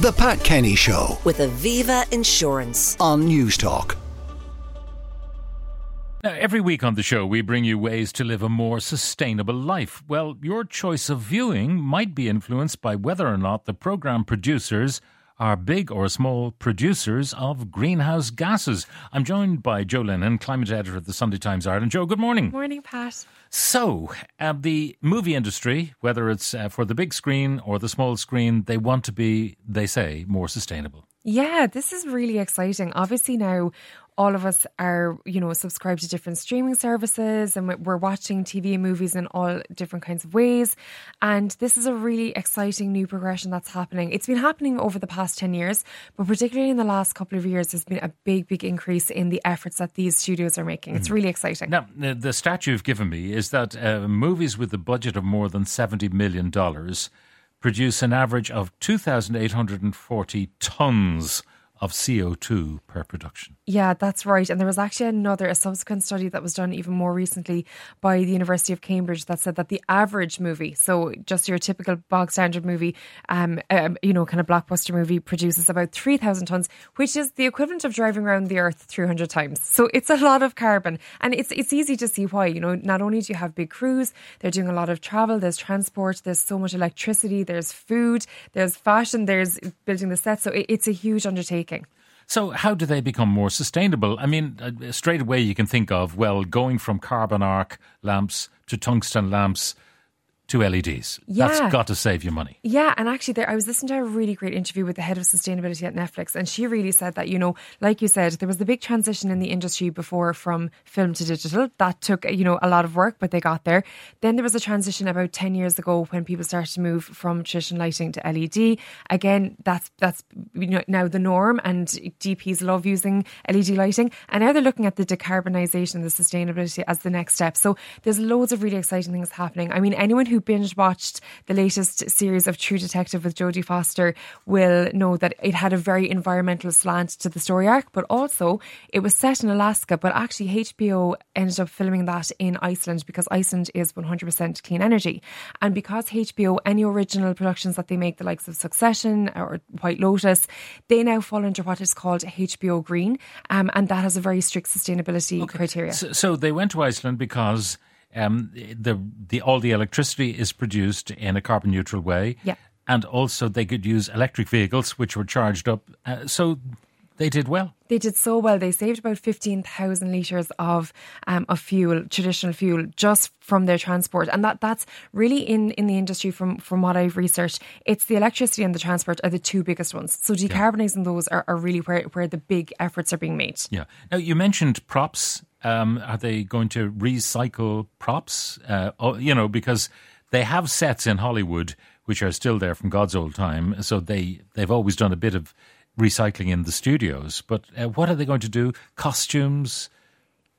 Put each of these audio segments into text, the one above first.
The Pat Kenny Show with Aviva Insurance. on Newstalk. Now, every week on the show, we bring you ways to live a more sustainable life. Well, your choice of viewing might be influenced by whether or not the program producers are big or small producers of greenhouse gases. I'm joined by Jo Linehan, climate editor at the Sunday Times Ireland. Jo, good morning. Morning, Pat. So, uh, the movie industry, whether it's uh, for the big screen or the small screen, they want to be, they say, more sustainable. Yeah, this is really exciting. Obviously, now all of us are, you know, subscribed to different streaming services and we're watching TV and movies in all different kinds of ways. And this is a really exciting new progression that's happening. It's been happening over the past 10 years, but particularly in the last couple of years, there's been a big, big increase in the efforts that these studios are making. It's really exciting. Now, the, the stat you've given me is that uh, movies with a budget of more than $70 million produce an average of 2,840 tons of CO2 per production. Yeah, that's right. And there was actually another, a subsequent study that was done even more recently by the University of Cambridge that said that the average movie, so just your typical bog standard movie, um, um you know, kind of blockbuster movie, produces about 3,000 tons, which is the equivalent of driving around the earth 300 times. So it's a lot of carbon. And it's, it's easy to see why. You know, not only do you have big crews, they're doing a lot of travel, there's transport, there's so much electricity, there's food, there's fashion, there's building the set. So it, it's a huge undertaking. So, how do they become more sustainable? I mean, uh, straight away you can think of, well, going from carbon arc lamps to tungsten lamps to LEDs. That's got to save you money. Yeah, and actually, there I was listening to a really great interview with the head of sustainability at Netflix, and she really said that you know, like you said, there was the big transition in the industry before from film to digital. That took you know a lot of work, but they got there. Then there was a transition about ten years ago when people started to move from traditional lighting to LED. Again, that's that's you know now the norm, and DPs love using LED lighting, and now they're looking at the decarbonisation, and the sustainability as the next step. So there's loads of really exciting things happening. I mean, anyone who binge watched the latest series of True Detective with Jodie Foster will know that it had a very environmental slant to the story arc, but also it was set in Alaska, but actually HBO ended up filming that in Iceland because Iceland is 100% clean energy. And because HBO, any original productions that they make, the likes of Succession or White Lotus, they now fall under what is called HBO Green, um, and that has a very strict sustainability criteria. So, so they went to Iceland because um, the the all the electricity is produced in a carbon neutral way. Yeah. And also they could use electric vehicles which were charged up. Uh, so they did well. They did so well. They saved about fifteen thousand liters of um, of fuel, traditional fuel, just from their transport, and that that's really in in the industry. From from what I've researched, it's the electricity and the transport are the two biggest ones. So decarbonising those are, are really where where the big efforts are being made. Yeah. Now you mentioned props. Um, are they going to recycle props? Uh, oh, you know, because they have sets in Hollywood which are still there from God's old time. So they they've always done a bit of recycling in the studios. But uh, what are they going to do? Costumes.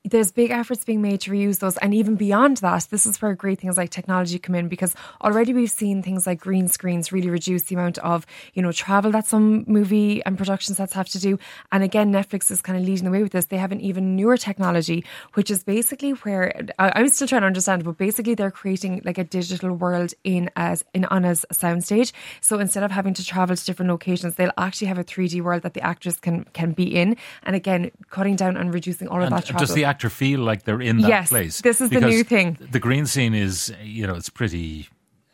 There's big efforts being made to reuse those. And even beyond that this is where great things like technology come in because already we've seen things like green screens really reduce the amount of you know travel that some movie and production sets have to do. And again netflix is kind of leading the way with this. They have an even newer technology which is basically where I, i'm still trying to understand but basically they're creating like a digital world in as in on soundstage. So instead of having to travel to different locations they'll actually have a 3d world that the actors can can be in. And again cutting down and reducing all of And that travel. does the actor feel like they're in that Yes, place? this is the new thing. The green screen is, you know, it's pretty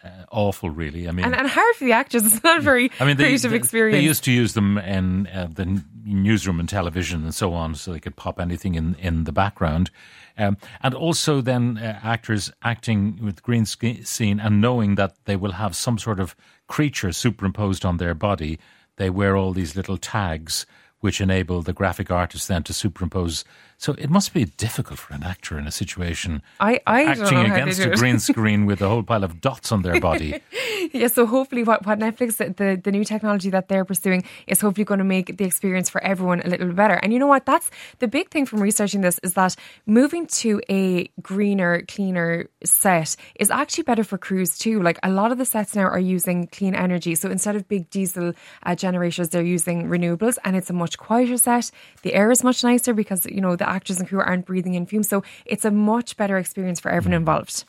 uh, awful, really. I mean, and, and hard for the actors. It's not a very I mean, they, creative they, experience. They used to use them in uh, the newsroom and television and so on, so they could pop anything in in the background, um, and also then uh, actors acting with green screen and knowing that they will have some sort of creature superimposed on their body. They wear all these little tags which enable the graphic artist then to superimpose. So it must be difficult for an actor in a situation I, I acting know how they against a green screen with a whole pile of dots on their body. yeah, so hopefully, what, what Netflix, the, the new technology that they're pursuing, is hopefully going to make the experience for everyone a little bit better. And you know what? That's the big thing from researching this is that moving to a greener, cleaner set is actually better for crews too. Like a lot of the sets now are using clean energy. So instead of big diesel uh, generators, they're using renewables and it's a much quieter set. The air is much nicer because, you know, the actors and crew aren't breathing in fumes. So it's a much better experience for everyone involved.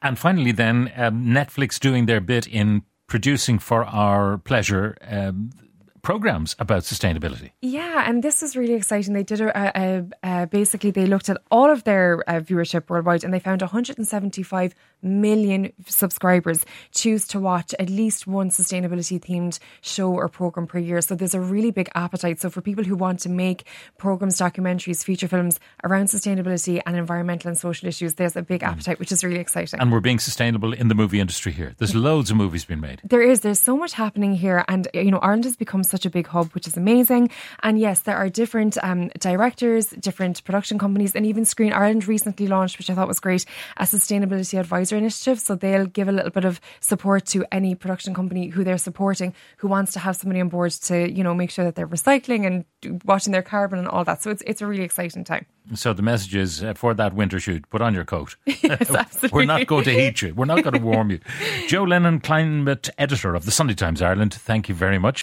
And finally, then, um, Netflix doing their bit in producing for our pleasure um, programs about sustainability. Yeah, and this is really exciting. They did a, a, a basically they looked at all of their uh, viewership worldwide, and they found 175 million subscribers choose to watch at least one sustainability themed show or program per year. So there's a really big appetite. So for people who want to make programs, documentaries, feature films around sustainability and environmental and social issues, there's a big mm. appetite, which is really exciting. And we're being sustainable in the movie industry here. There's loads of movies being made. There is. There's so much happening here, and you know Ireland has become such a big hub, which is amazing. And yes, there are different um, directors, different production companies, and even Screen Ireland recently launched, which I thought was great, a sustainability advisor initiative. So they'll give a little bit of support to any production company who they're supporting who wants to have somebody on board to, you know, make sure that they're recycling and watching their carbon and all that. So it's, it's a really exciting time. So the message is uh, for that winter shoot, put on your coat. Yes. We're not going to heat you. We're not going to warm you. Jo Linehan, climate editor of the Sunday Times Ireland, thank you very much.